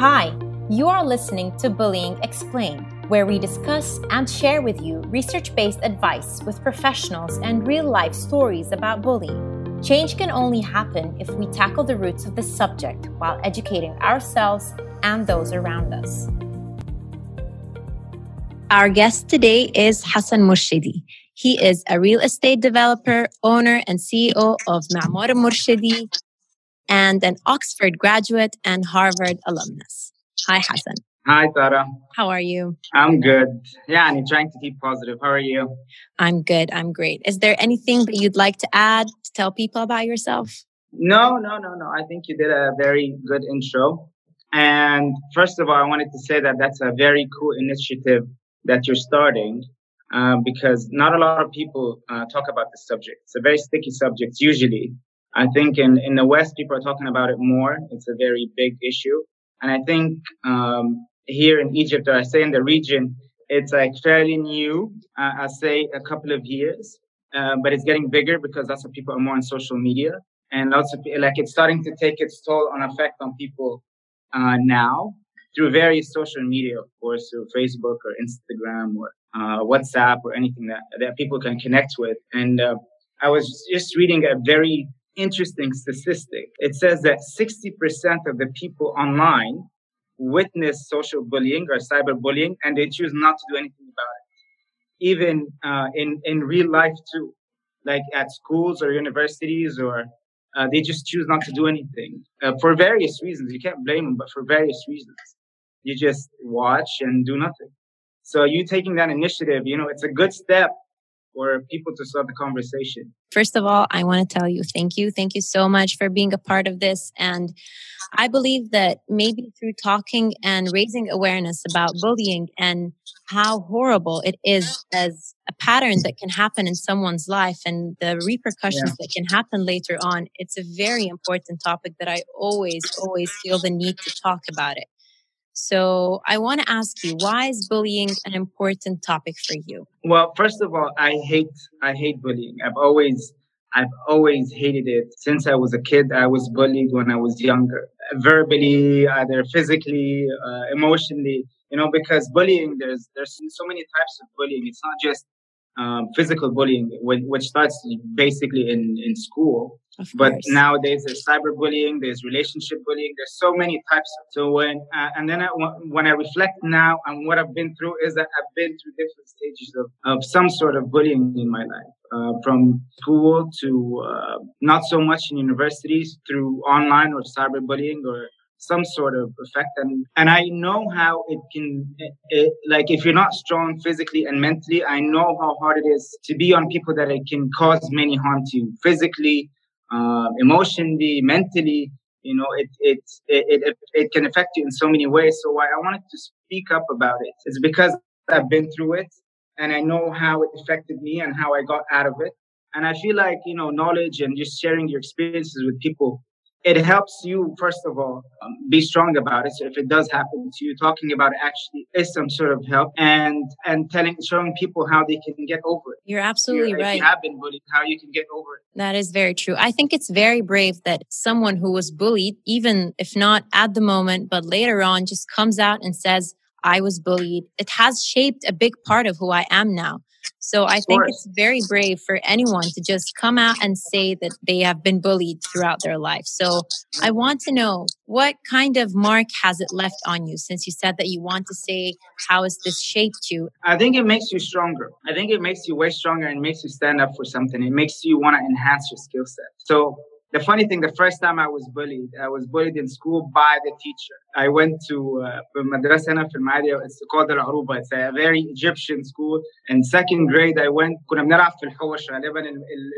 Hi, you are listening to Bullying Explained, where we discuss and share with you research based advice with professionals and real life stories about bullying. Change can only happen if we tackle the roots of the subject while educating ourselves and those around us. Our guest today is Hassan Murshidi. He is a real estate developer, owner, and CEO of Ma'mor Murshidi, and an Oxford graduate and Harvard alumnus. Hi, Hassan. Hi, Tara. How are you? I'm good. Yeah, and I'm trying to keep positive. How are you? I'm good. I'm great. Is there anything that you'd like to add to tell people about yourself? No, no, no, no. I think you did a very good intro. And first of all, I wanted to say that that's a very cool initiative that you're starting uh, because not a lot of people uh, talk about this subject. It's a very sticky subject usually. I think in, in the West, people are talking about it more. It's a very big issue. And I think um, here in Egypt, or I say in the region, it's like fairly new. Uh, I say a couple of years, uh, but it's getting bigger because lots of people are more on social media. And lots of like it's starting to take its toll on effect on people uh, now through various social media, of course, through Facebook or Instagram or uh, WhatsApp or anything that, that people can connect with. And uh, I was just reading a very interesting statistic. It says that 60% of the people online witness social bullying or cyberbullying and they choose not to do anything about it. Even uh, in, in real life too, like at schools or universities or uh, they just choose not to do anything uh, for various reasons. You can't blame them, but for various reasons. You just watch and do nothing. So you taking that initiative, you know, it's a good step for people to start the conversation. First of all, I want to tell you thank you. Thank you so much for being a part of this. And I believe that maybe through talking and raising awareness about bullying and how horrible it is as a pattern that can happen in someone's life and the repercussions yeah. that can happen later on, it's a very important topic that I always, always feel the need to talk about it. So I want to ask you, why is bullying an important topic for you? Well, first of all, I hate I hate bullying. I've always I've always hated it since I was a kid. I was bullied when I was younger, verbally, either physically, uh, emotionally. You know, because bullying there's there's so many types of bullying. It's not just um, physical bullying, which starts basically in in school. But nowadays there's cyberbullying, there's relationship bullying, there's so many types. So when uh, and then I, when I reflect now on what I've been through is that I've been through different stages of, of some sort of bullying in my life, uh, from school to uh, not so much in universities through online or cyberbullying or some sort of effect. And and i know how it can it, it, like if you're not strong physically and mentally i know how hard it is to be on people that it can cause many harm to you physically uh, emotionally, mentally. You know, it, it it, it it can affect you in so many ways. So why I wanted to speak up about it. is because I've been through it and I know how it affected me and how I got out of it. And I feel like you know, knowledge and just sharing your experiences with people it helps you first of all um, be strong about it. So if it does happen to you talking about it actually is some sort of help and and telling showing people how they can get over it. You're absolutely you're, right. you have been bullied how you can get over it. That is very true. I think it's very brave that someone who was bullied even if not at the moment but later on just comes out and says i was bullied. It has shaped a big part of who i am now so I think it's very brave for anyone to just come out and say that they have been bullied throughout their life. So I want to know what kind of mark has it left on you since you said that you want to say how has this shaped you? I think it makes you stronger. I think it makes you way stronger and makes you stand up for something. It makes you want to enhance your skill set. So the funny thing, the first time I was bullied, I was bullied in school by the teacher. I went to uh, مدرسة هنا في المعادي it's called العروبة it's a very Egyptian school in second grade I went كنا بنلعب في الحوش غالبا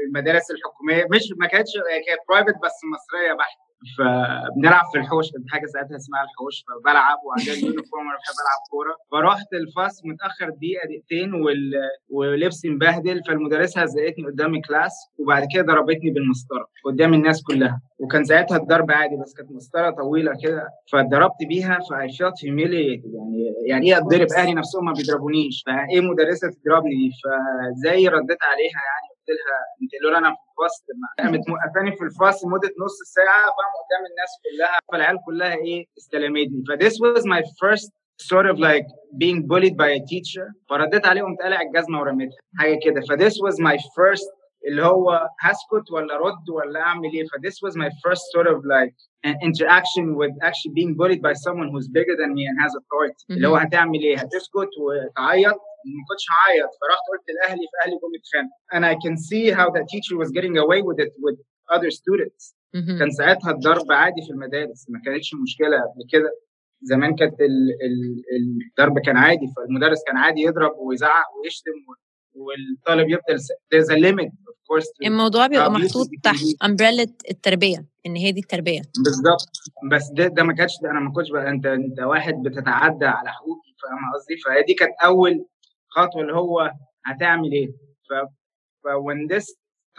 المدارس الحكومية مش ما كانتش كانت برايفت بس مصرية بحت فبنلعب في الحوش كانت حاجة ساعتها اسمها الحوش فبلعب وعندي اليونيفورم وأنا بحب ألعب كورة. فرحت الفصل متأخر دقيقة دقيقتين وال... ولبسي مبهدل فالمدرسة هزقتني قدام الكلاس وبعد كده ضربتني بالمسطرة قدام الناس كلها. وكان ساعتها الضرب عادي بس كانت مسطرة طويلة كده فضربت بيها فأي هيوميليتد يعني يعني إيه اتضرب أهلي نفسهم ما بيضربونيش فإيه مدرسة تضربني؟ فازاي رديت عليها يعني قلت لها أنت لولا أنا في الفصل. قامت موقفاني في الفصل مدة نص ساعة فاهم قدام الناس كلها فالعيال كلها إيه استلمتني. ف this was my first sort of like being bullied by a teacher. فرديت عليه قمت قالع الجزمة ورميتها. حاجة كده. ف this was my first اللي هو هسكت ولا رد ولا أعمل إيه. ف this was my first sort of like an interaction with actually being bullied by someone who's bigger than me and has authority. اللي هو هتعمل إيه؟ هتسكت وتعيط. ما كنتش هعيط فرحت قلت لأهلي فاهلي جم اتخانقوا and I can see how that teacher was getting away with it with other students. كان ساعتها الضرب عادي في المدارس ما كانتش مشكلة قبل كده. زمان كانت ال- ال- الضرب كان عادي فالمدرس كان عادي يضرب ويزعق ويشتم والطالب يفضل س- there's a limit of course to الموضوع بيبقى محطوط تحت امبريلا التربية إن هي دي التربية. بالظبط. بس ده ده ما كانش أنا ما كنتش بقى أنت أنت واحد بتتعدى على حقوقي فاهم قصدي؟ فهي دي كانت أول خطوة اللي هو هتعمل إيه. ف when this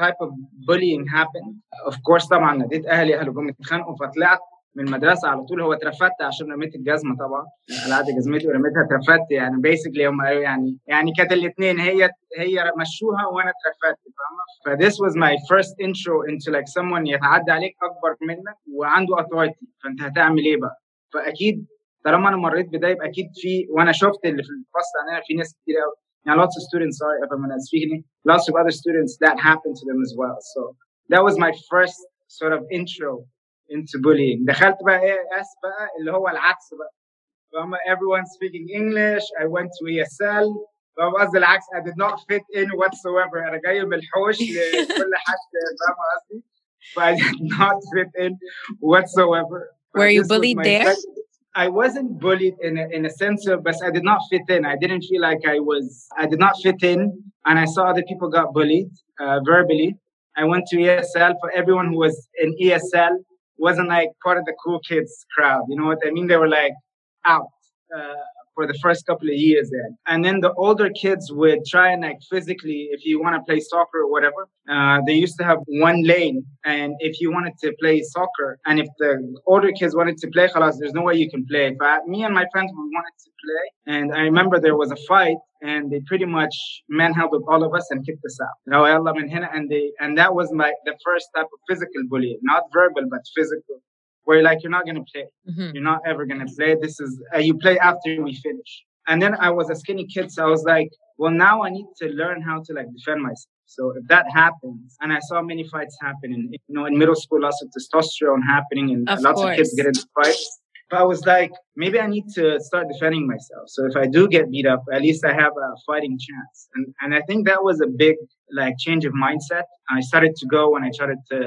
type of bullying happened of course طبعا ناديت أهلي أهلي جم اتخانقوا فطلعت من المدرسة على طول. هو اترفدت عشان رميت الجزمة طبعا. قلعت جزمتي ورميتها اترفدت يعني بيسكلي هم قالوا يعني يعني كانت الاثنين هي هي مشوها وأنا اترفدت فاهمة؟ ف this was my first intro into like someone يتعدى عليك أكبر منك وعنده authority. فأنت هتعمل إيه بقى؟ فأكيد طالما انا مريت بده يبقى اكيد في وانا شفت اللي في الفصل عندنا في ناس كتير قوي يعني lots of students sorry if I'm not speaking lots of other students that happened to them as well so that was my first sort of intro into bullying دخلت بقى ايه اس بقى اللي هو العكس بقى فاهمة everyone speaking English I went to ESL فاهم قصدي العكس I did not fit in whatsoever أنا جاي من الحوش لكل حد فاهم قصدي ف I did not fit in whatsoever Were you This was bullied my there? second- I wasn't bullied in a, in a sense of, but I did not fit in. I didn't feel like I was, I did not fit in. And I saw other people got bullied uh, verbally. I went to ESL for everyone who was in ESL wasn't like part of the cool kids crowd. You know what I mean? They were like out uh, for the first couple of years then. And then the older kids would try and like physically, if you want to play soccer or whatever, uh, they used to have one lane. And if you wanted to play soccer, and if the older kids wanted to play, khalas, there's no way you can play. But me and my friends, we wanted to play. And I remember there was a fight and they pretty much manhandled all of us and kicked us out. And they, and that was my, the first type of physical bullying, not verbal, but physical. Where like, you're not going to play. Mhm. You're not ever gonna play. This is uh, you play after we finish. And then I was a skinny kid, so I was like, well, now I need to learn how to like defend myself. So if that happens, and I saw many fights happen, in you know, in middle school, lots of testosterone happening, and Of lots of kids course. get into fights. But I was like, maybe I need to start defending myself. So if I do get beat up, at least I have a fighting chance. And and I think that was a big like change of mindset. I started to go and I started to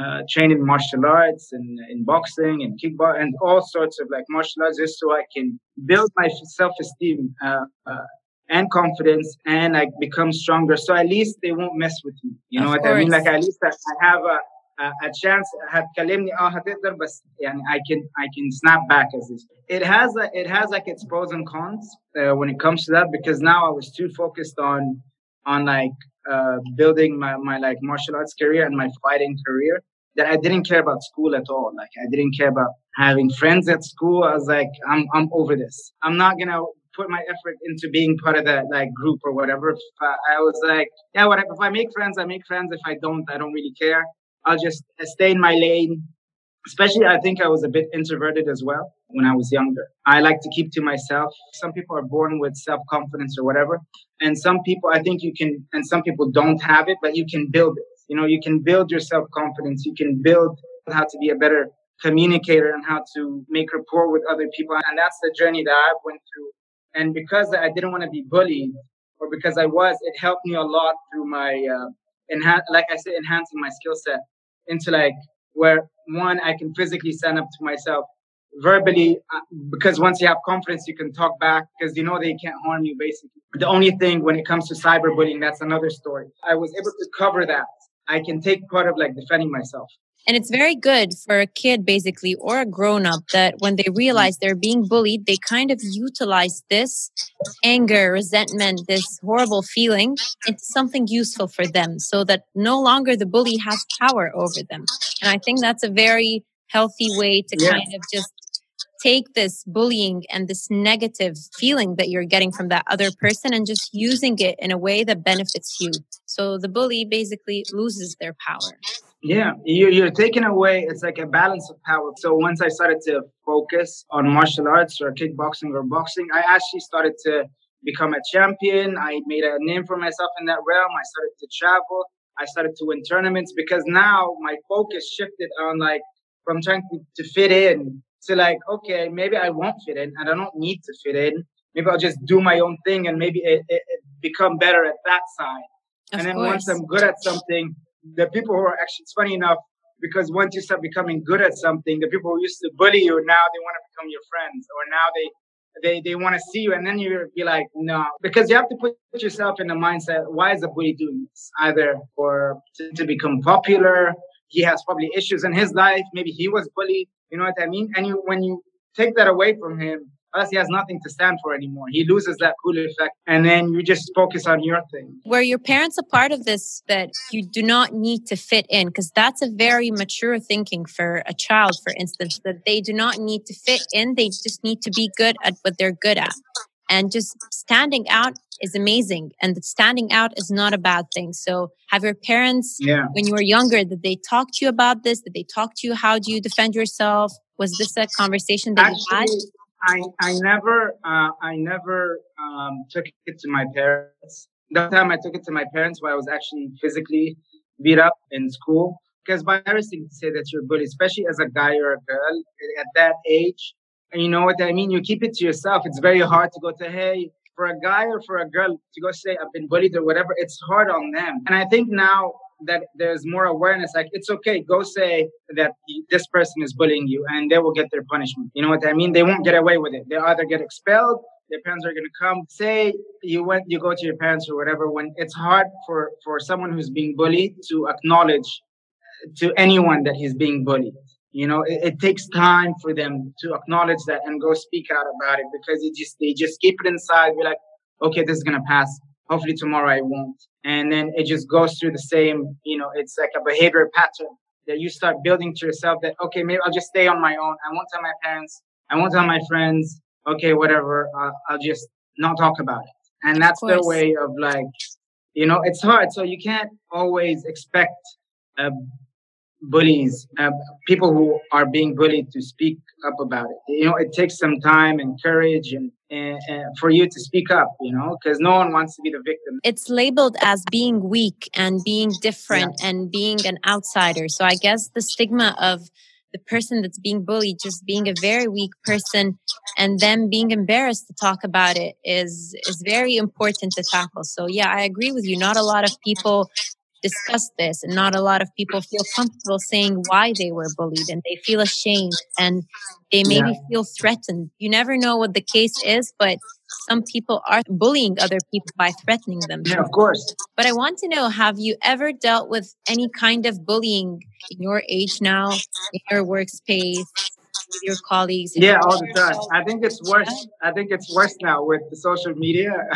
uh, train in martial arts and in boxing and kickboxing and all sorts of like martial arts just so I can build my self-esteem uh, uh, and confidence and like become stronger. So at least they won't mess with me. You know Of what I mean? course. Like at least I, I have a, a, a chance هتكلمني اه هتقدر بس يعني I can I can snap back as this. It has a, it has like its pros and cons uh, when it comes to that because now I was too focused on on like uh, building my, my like martial arts career and my fighting career that I didn't care about school at all. Like I didn't care about having friends at school. I was like, I'm I'm over this. I'm not gonna put my effort into being part of that like group or whatever. I, I was like, yeah, whatever. If I make friends, I make friends. If I don't, I don't really care. I'll just stay in my lane. Especially, I think I was a bit introverted as well when I was younger. I like to keep to myself. Some people are born with self confidence or whatever. And some people, I think you can, and some people don't have it, but you can build it. You know, you can build your self confidence. You can build how to be a better communicator and how to make rapport with other people. And that's the journey that I went through. And because I didn't want to be bullied, or because I was, it helped me a lot through my, uh, like I said, enhancing my skill set into like where one, I can physically stand up to myself verbally uh, because once you have confidence you can talk back because you know they can't harm you basically. The only thing when it comes to cyberbullying that's another story. I was able to cover that. I can take part of like defending myself And it's very good for a kid, basically, or a grown up, that when they realize they're being bullied, they kind of utilize this anger, resentment, this horrible feeling into something useful for them so that no longer the bully has power over them. And I think that's a very healthy way to Yeah. kind of just take this bullying and this negative feeling that you're getting from that other person and just using it in a way that benefits you. So the bully basically loses their power. Yeah, you're, you're taking away, it's like a balance of power. So once I started to focus on martial arts or kickboxing or boxing, I actually started to become a champion. I made a name for myself in that realm. I started to travel. I started to win tournaments because now my focus shifted on like from trying to, to fit in to like, okay, maybe I won't fit in and I don't need to fit in. Maybe I'll just do my own thing and maybe it, it, it become better at that side. Of and then course. once I'm good at something, the people who are actually, it's funny enough, because once you start becoming good at something, the people who used to bully you, now they want to become your friends, or now they they they want to see you, and then you be like, no, because you have to put yourself in the mindset. Why is the bully doing this? Either for to, to become popular, he has probably issues in his life. Maybe he was bullied. You know what I mean? And you when you take that away from him, Plus, he has nothing to stand for anymore. He loses that cool effect, and then you just focus on your thing. Were your parents a part of this that you do not need to fit in? Because that's a very mature thinking for a child, for instance, that they do not need to fit in. They just need to be good at what they're good at. And just standing out is amazing. And standing out is not a bad thing. So have your parents, yeah. when you were younger, did they talk to you about this? Did they talk to you? How do you defend yourself? Was this a conversation that Actually, you had? I I never uh, I never um, took it to my parents. That time I took it to my parents, where I was actually physically beat up in school, because embarrassing to say that you're bullied, especially as a guy or a girl at that age. And you know what I mean? You keep it to yourself. It's very hard to go to hey for a guy or for a girl to go say I've been bullied or whatever. It's hard on them. And I think now that there's more awareness like it's okay go say that this person is bullying you and they will get their punishment. You know what i mean? They won't get away with it. They either get expelled their parents are going to come. Say you went you go to your parents or whatever when it's hard for for someone who's being bullied to acknowledge uh, to anyone that he's being bullied. You know it, it takes time for them to acknowledge that and go speak out about it because it just they just keep it inside. Be like okay this is going to pass hopefully tomorrow I won't. And then it just goes through the same, you know, it's like a behavior pattern that you start building to yourself that, okay, maybe I'll just stay on my own. I won't tell my parents. I won't tell my friends. Okay, whatever. Uh, I'll just not talk about it. And that's their way of like, you know, it's hard. So you can't always expect uh, bullies, uh, people who are being bullied to speak up about it. You know, it takes some time and courage and, and, and for you to speak up, you know, because no one wants to be the victim. It's labeled as being weak and being different yeah. and being an outsider. So I guess the stigma of the person that's being bullied just being a very weak person and them being embarrassed to talk about it is is very important to tackle so yeah i agree with you not a lot of people discuss this and not a lot of people feel comfortable saying why they were bullied and they feel ashamed and they maybe yeah. feel threatened. You never know what the case is but some people are bullying other people by threatening them. Yeah of course. But i want to know have you ever dealt with any kind of bullying in your age now in your workspace with your colleagues? Yeah, all the time. I think it's worse. I think it's worse now with the social media.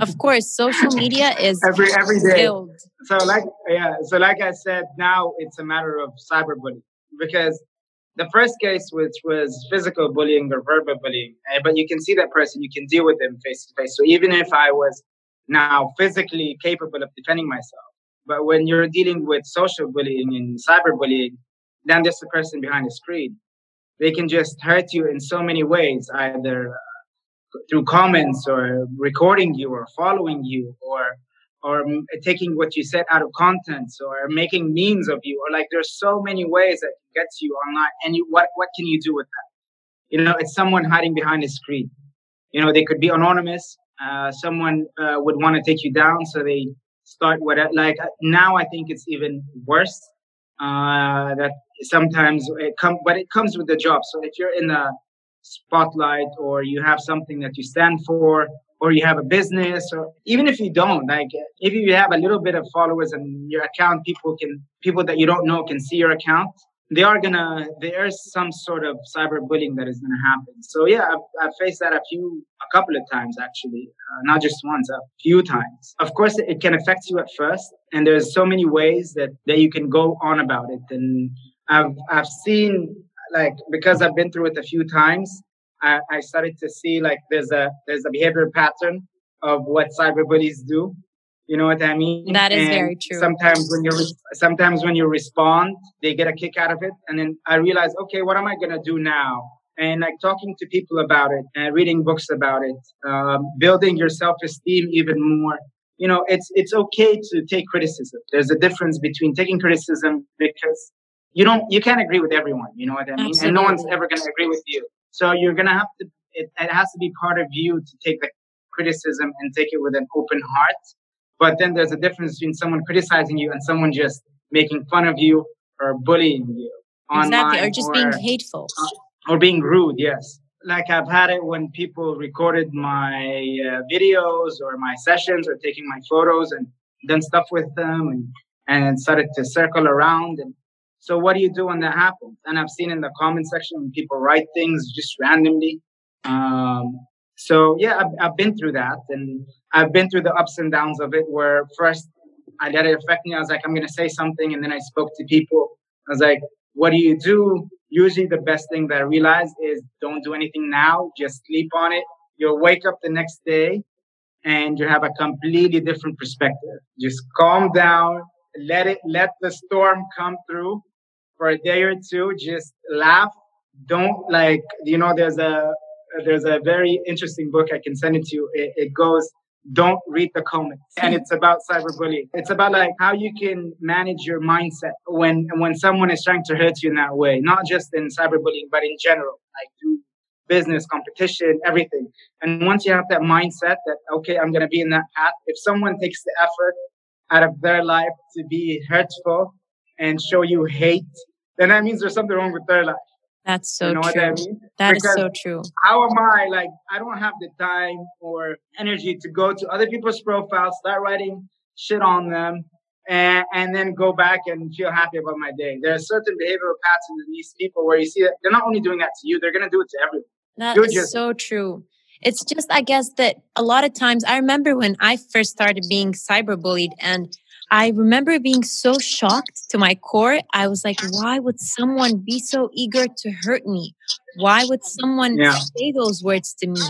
of course, social media is every every day. Filled. So like yeah, so like I said, now it's a matter of cyberbullying because the first case, which was physical bullying or verbal bullying, eh, but you can see that person, you can deal with them face to face. So even if I was now physically capable of defending myself, but when you're dealing with social bullying and cyberbullying, then there's the person behind the screen they can just hurt you in so many ways, either through comments or recording you or following you or or taking what you said out of context or making memes of you. Or like there's so many ways that gets you online and you what what can you do with that? You know it's someone hiding behind a screen. You know they could be anonymous uh, someone uh, would want to take you down so they start what like now i think it's even worse uh, that sometimes it come, but it comes with the job. So if you're in the spotlight or you have something that you stand for, or you have a business, or even if you don't, like if you have a little bit of followers and your account, people can, people that you don't know can see your account they are gonna there's some sort of cyberbullying that is gonna happen so yeah I've, I've faced that a few a couple of times actually uh, not just once a few times of course it can affect you at first and there's so many ways that that you can go on about it and i've i've seen like because i've been through it a few times i, I started to see like there's a there's a behavior pattern of what cyberbullies do You know what I mean? That is and very true. Sometimes when you re- sometimes when you respond, they get a kick out of it, and then I realize, okay, what am I gonna do now? And like talking to people about it, and reading books about it, um, building your self esteem even more. You know, it's it's okay to take criticism. There's a difference between taking criticism because you don't you can't agree with everyone. You know what I mean? Absolutely. And no one's ever gonna agree with you. So you're gonna have to. It, it has to be part of you to take the criticism and take it with an open heart but then there's a difference between someone criticizing you and someone just making fun of you or bullying you. Exactly, or just or, being hateful. Or being rude, yes. Like I've had it when people recorded my uh, videos or my sessions or taking my photos and done stuff with them and, and started to circle around. And so, what do you do when that happens? And I've seen in the comment section when people write things just randomly. Um, so yeah, I've, I've been through that, and I've been through the ups and downs of it. Where first I let it affect me. I was like, I'm gonna say something, and then I spoke to people. I was like, what do you do? Usually, the best thing that I realized is don't do anything now. Just sleep on it. You'll wake up the next day, and you have a completely different perspective. Just calm down. Let it. Let the storm come through for a day or two. Just laugh. Don't like you know. There's a there's a very interesting book I can send it to you. It, it goes, don't read the comments, and it's about cyberbullying. It's about like how you can manage your mindset when when someone is trying to hurt you in that way, not just in cyberbullying, but in general, like through business, competition, everything. And once you have that mindset that okay, I'm gonna be in that path. If someone takes the effort out of their life to be hurtful and show you hate, then that means there's something wrong with their life. That's so you know true. I mean? That because is so true. How am I like? I don't have the time or energy to go to other people's profiles, start writing shit on them, and and then go back and feel happy about my day. There are certain behavioral patterns in these people where you see that they're not only doing that to you, they're gonna do it to everyone. That You're is just, so true. It's just, I guess, that a lot of times I remember when I first started being cyberbullied and I remember being so shocked to my core. I was like, why would someone be so eager to hurt me? Why would someone yeah. say those words to me?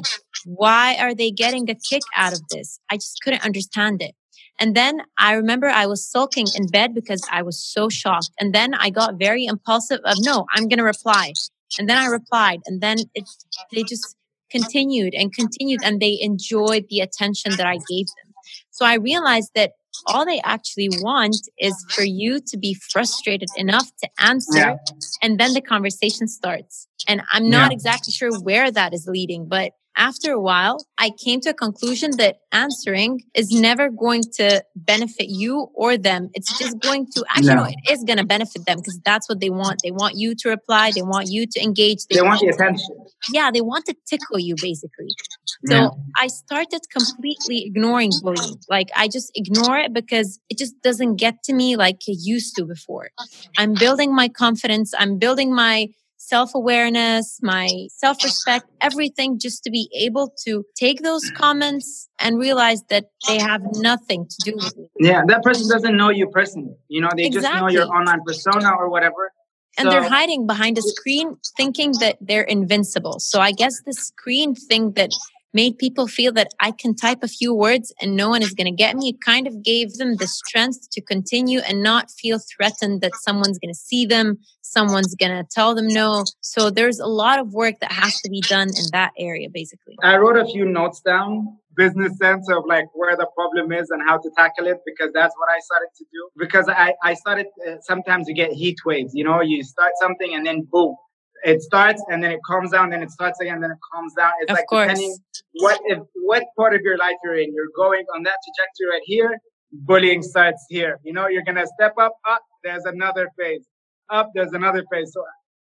Why are they getting a kick out of this? I just couldn't understand it. And then I remember I was sulking in bed because I was so shocked. And then I got very impulsive of, no, I'm going to reply. And then I replied. And then it, they just continued and continued and they enjoyed the attention that I gave them. So I realized that all they actually want is for you to be frustrated enough to answer yeah. and then the conversation starts. And i'm not yeah. exactly sure where that is leading but after a while i came to a conclusion that answering is never going to benefit you or them. It's just going to actually no, no it is going to benefit them because that's what they want. They want you to reply. They want you to engage. They, they want the attention. Yeah they want to tickle you basically so yeah. I started completely ignoring bullying. Like I just ignore it because it just doesn't get to me like it used to before. I'm building my confidence. I'm building my self awareness, my self respect, everything just to be able to take those comments and realize that they have nothing to do with me. Yeah, that person doesn't know you personally. You know, they exactly. just know your online persona or whatever. And so, they're hiding behind a screen thinking that they're invincible. So I guess the screen thing that made people feel that I can type a few words and no one is going to get me. It kind of gave them the strength to continue and not feel threatened that someone's going to see them, someone's going to tell them no. So there's a lot of work that has to be done in that area, basically. I wrote a few notes down business sense of like where the problem is and how to tackle it because that's what I started to do. Because I, I started, uh, sometimes you get heat waves, you know, you start something and then boom, it starts and then it calms down, then it starts again, then it calms down. It's of like course. depending what if what part of your life you're in. You're going on that trajectory right here. Bullying starts here. You know, you're gonna step up. Up, there's another phase. Up, there's another phase. So,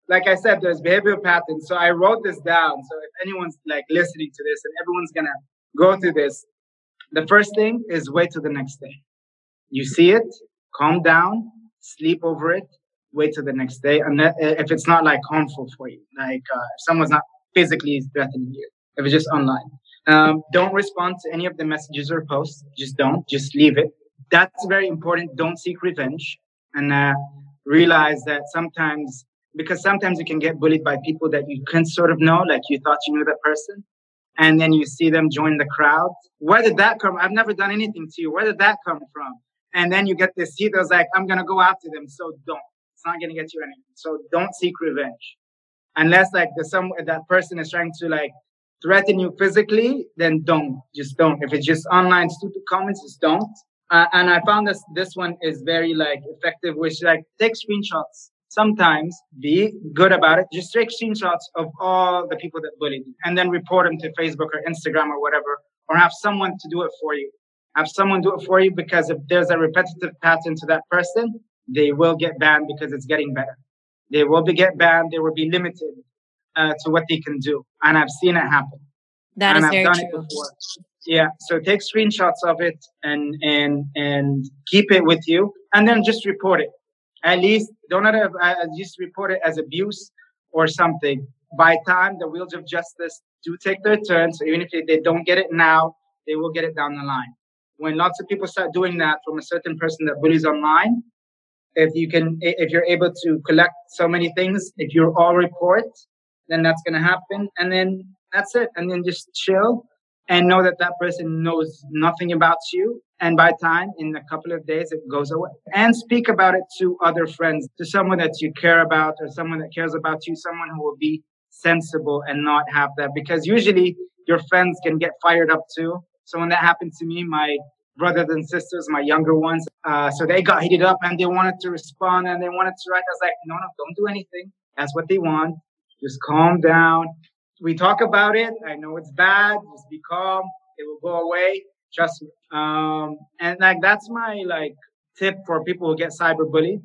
like I said, there's behavioral patterns. So I wrote this down. So if anyone's like listening to this and everyone's gonna go through this, the first thing is wait till the next day. You see it, calm down, sleep over it, wait till the next day. And if it's not like harmful for you, like uh, if someone's not physically threatening you, if it's just online, um, don't respond to any of the messages or posts. Just don't. Just leave it. That's very important. Don't seek revenge, and uh, realize that sometimes because sometimes you can get bullied by people that you can sort of know, like you thought you knew that person, and then you see them join the crowd. Where did that come? I've never done anything to you. Where did that come from? And then you get this heat that's like, I'm gonna go after them. So don't. Not gonna get you anything. So don't seek revenge. Unless like the some that person is trying to like threaten you physically, then don't. Just don't. If it's just online stupid comments, just don't. Uh, and I found this this one is very like effective, which like take screenshots sometimes be good about it. Just take screenshots of all the people that bullied you and then report them to Facebook or Instagram or whatever, or have someone to do it for you. Have someone do it for you because if there's a repetitive pattern to that person, they will get banned because it's getting better. They will be get banned. They will be limited uh, to what they can do, and I've seen it happen. That and is I've very done true. it before. Yeah, so take screenshots of it and and and keep it with you, and then just report it at least don't let it, uh, just report it as abuse or something. By time the wheels of justice do take their turn, so even if they don't get it now, they will get it down the line. When lots of people start doing that from a certain person that bullies online, if you can, if you're able to collect so many things, if you're all report, then that's going to happen, and then that's it, and then just chill and know that that person knows nothing about you and by time, in a couple of days, it goes away. And speak about it to other friends, to someone that you care about or someone that cares about you, someone who will be sensible and not have that. Because usually your friends can get fired up too. So when that happened to me, my brothers and sisters, my younger ones, uh, so they got heated up and they wanted to respond and they wanted to write. I was like, no, no, don't do anything. That's what they want. Just calm down. We talk about it. I know it's bad. Just be calm. It will go away. Trust me. Um, and like that's my like tip for people who get cyberbullied.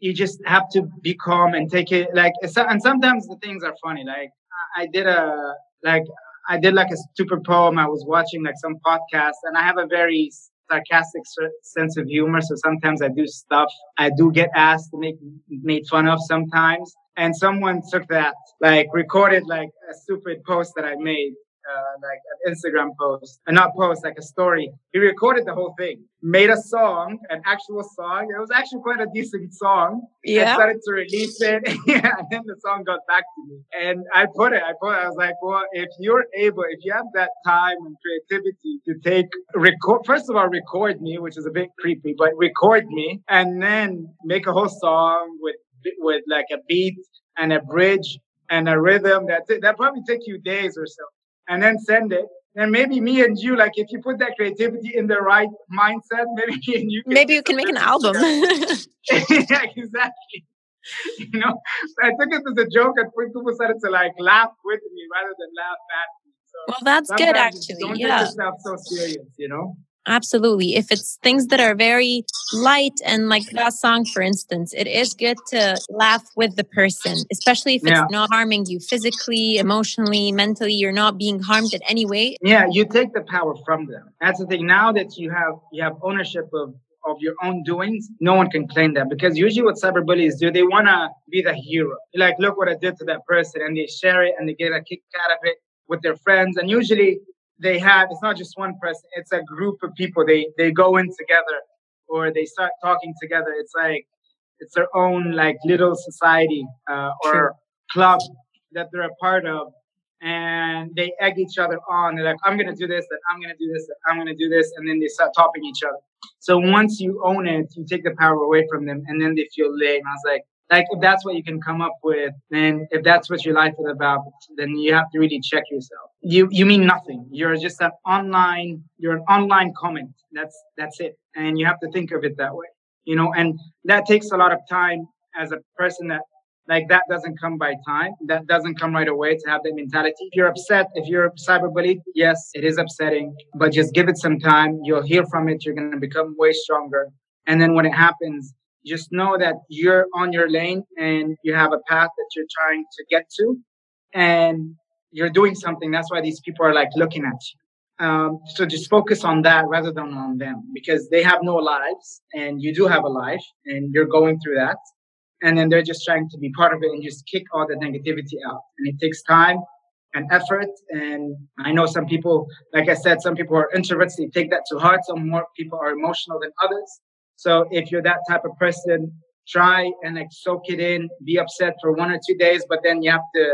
You just have to be calm and take it like. And sometimes the things are funny. Like I did a like I did like a stupid poem. I was watching like some podcast, and I have a very sarcastic sense of humor. So sometimes I do stuff I do get asked to make made fun of sometimes. And someone took that, like recorded like a stupid post that I made uh, like an Instagram post, and not post, like a story. He recorded the whole thing, made a song, an actual song. It was actually quite a decent song. Yeah. I started to release it, yeah, and then the song got back to me. And I put it, I put it, I was like, well, if you're able, if you have that time and creativity to take, record, first of all, record me, which is a bit creepy, but record me, and then make a whole song with, with like a beat and a bridge and a rhythm that that probably take you days or so and then send it. And maybe me and you, like if you put that creativity in the right mindset, maybe me and you. maybe you can make an album. yeah, exactly. You know, so I took it as a joke, and people started to like laugh with me rather than laugh at me. So well, that's good, actually. Don't yeah. take yourself so serious, you know. Absolutely. If it's things that are very light and like that song, for instance, it is good to laugh with the person, especially if it's yeah. not harming you physically, emotionally, mentally. You're not being harmed in any way. Yeah, you take the power from them. That's the thing. Now that you have you have ownership of of your own doings, no one can claim that because usually what cyberbullies do, they want to be the hero. Like, look what I did to that person, and they share it and they get a kick out of it with their friends. And usually they have it's not just one person it's a group of people. They they go in together or they start talking together. It's like it's their own like little society uh, or club that they're a part of. And they egg each other on. They're like i'm gonna do this and i'm gonna do this and i'm gonna do this and then they start topping each other. So once you own it you take the power away from them and then they feel lame. I was like like if that's what you can come up with and if that's what your life is about then you have to really check yourself. You you mean nothing. You're just an online you're an online comment. That's that's it. And you have to think of it that way you know? And that takes a lot of time as a person that like that doesn't come by time. That doesn't come right away to have that mentality. If you're upset if you're cyberbullied yes it is upsetting. But just give it some time. You'll hear from it. You're going to become way stronger. And then when it happens just know that you're on your lane and you have a path that you're trying to get to and you're doing something. That's why these people are like looking at you. Um, so just focus on that rather than on them because they have no lives and you do have a life and you're going through that. And then they're just trying to be part of it and just kick all the negativity out. And it takes time and effort and i know some people like i said some people are introverts they take that to heart. Some more people are emotional than others so if you're that type of person, try and like soak it in, be upset for one or two days, but then you have to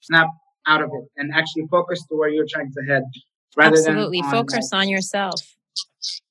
snap out of it and actually focus to where you're trying to head rather Absolutely. than on, focus on yourself.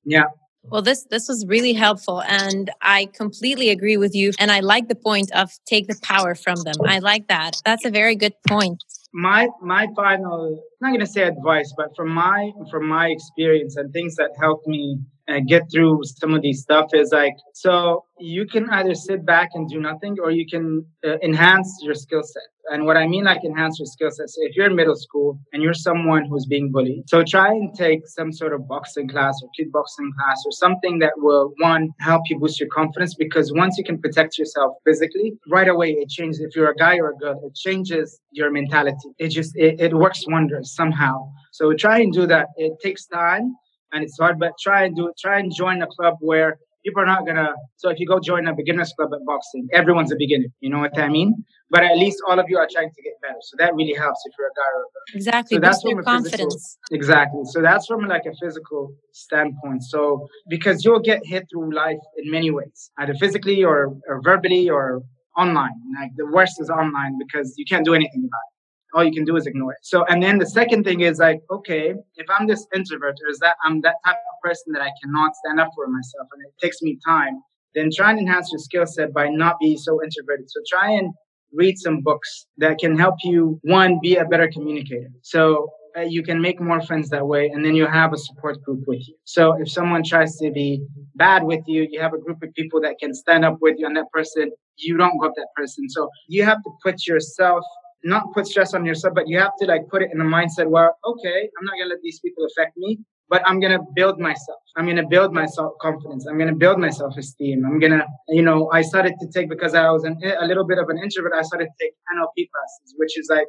yeah Well, this this was really helpful, and I completely agree with you. And I like the point of take the power from them. I like that. That's a very good point. my my final I'm not going to say advice but from my from my experience and things that helped me uh, get through some of these stuff is like so you can either sit back and do nothing or you can uh, enhance your skill set. And what i mean like enhance your skill set so if you're in middle school and you're someone who's being bullied so try and take some sort of boxing class or kickboxing class or something that will one help you boost your confidence because once you can protect yourself physically right away it changes. If you're a guy or a girl it changes your mentality. It just it, it works wonders somehow. So try and do that. It takes time and it's hard, but try and do it. Try and join a club where people are not gonna. So if you go join a beginners club at boxing, everyone's a beginner. You know what I mean? But at least all of you are trying to get better. So that really helps if you're a guy or a girl. Exactly. So that's from a physical- confidence. Exactly. So that's from like a physical standpoint. So because you'll get hit through life in many ways, either physically or, or verbally or online. Like the worst is online because you can't do anything about it. All you can do is ignore it. So and then the second thing is like, okay, if I'm this introvert or is that I'm that type of person that I cannot stand up for myself and it takes me time, then try and enhance your skill set by not being so introverted. So try and read some books that can help you one be a better communicator so uh, you can make more friends that way and then you have a support group with you so if someone tries to be bad with you you have a group of people that can stand up with you and that person you don't got that person so you have to put yourself not put stress on yourself but you have to like put it in the mindset where okay i'm not to let these people affect me but I'm gonna build myself. I'm gonna build my self confidence. I'm gonna build my self esteem. I'm gonna, you know, I started to take because I was an, a little bit of an introvert. I started to take NLP classes, which is like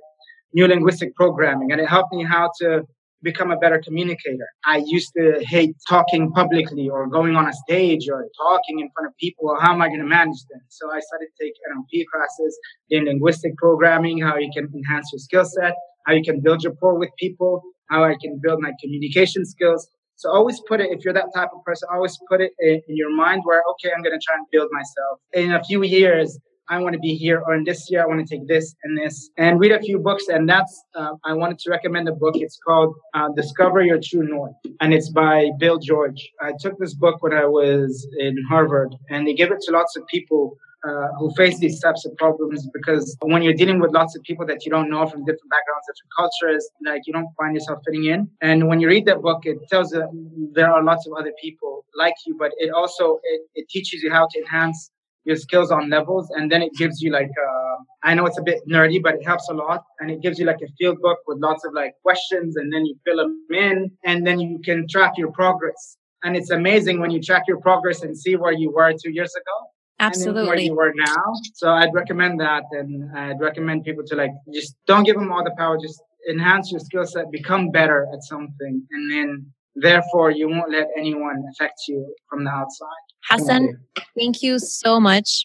neuro-linguistic programming, and it helped me how to become a better communicator. I used to hate talking publicly or going on a stage or talking in front of people. How am I going to manage that? So I started to take NLP classes in linguistic programming, how you can enhance your skill set, how you can build rapport with people, how I can build my communication skills. So always put it, if you're that type of person, always put it in, in your mind where, okay, I'm going to try and build myself. In a few years, I want to be here, or in this year, I want to take this and this, and read a few books. And that's, uh, I wanted to recommend a book. It's called uh, Discover Your True North, and it's by Bill George. I took this book when I was in Harvard, and they give it to lots of people uh, who face these types of problems because when you're dealing with lots of people that you don't know from different backgrounds, different cultures, like you don't find yourself fitting in. And when you read that book, it tells you there are lots of other people like you, but it also it, it teaches you how to enhance your skills on levels and then it gives you like uh, i know it's a bit nerdy but it helps a lot and it gives you like a field book with lots of like questions and then you fill them in and then you can track your progress and it's amazing when you track your progress and see where you were two years ago and then where you were now. So I'd recommend that, and I'd recommend people to like just don't give them all the power. Just enhance your skill set, become better at something, and then therefore you won't let anyone affect you from the outside. Hassan, thank you so much.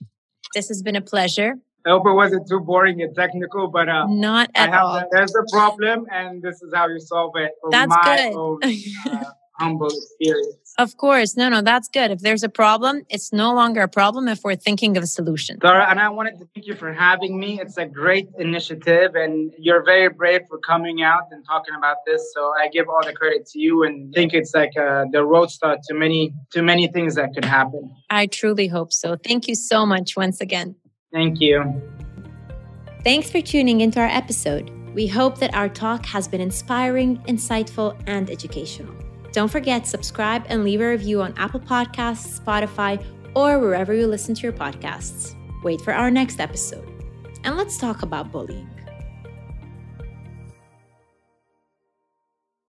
This has been a pleasure. I hope it wasn't too boring and technical, but uh, Not at all. there's a problem, and this is how you solve it That's my good. own uh, humble experience. Of course. No, no, that's good. If there's a problem, it's no longer a problem if we're thinking of a solution. Zara, and I wanted to thank you for having me. It's a great initiative, and you're very brave for coming out and talking about this. So I give all the credit to you, and think it's like uh, the road start to many to many things that could happen. I truly hope so. Thank you so much once again. Thank you. Thanks for tuning into our episode. We hope that our talk has been inspiring, insightful, and educational. Don't forget, subscribe and leave a review on Apple Podcasts, Spotify, or wherever you listen to your podcasts. Wait for our next episode. And let's talk about bullying.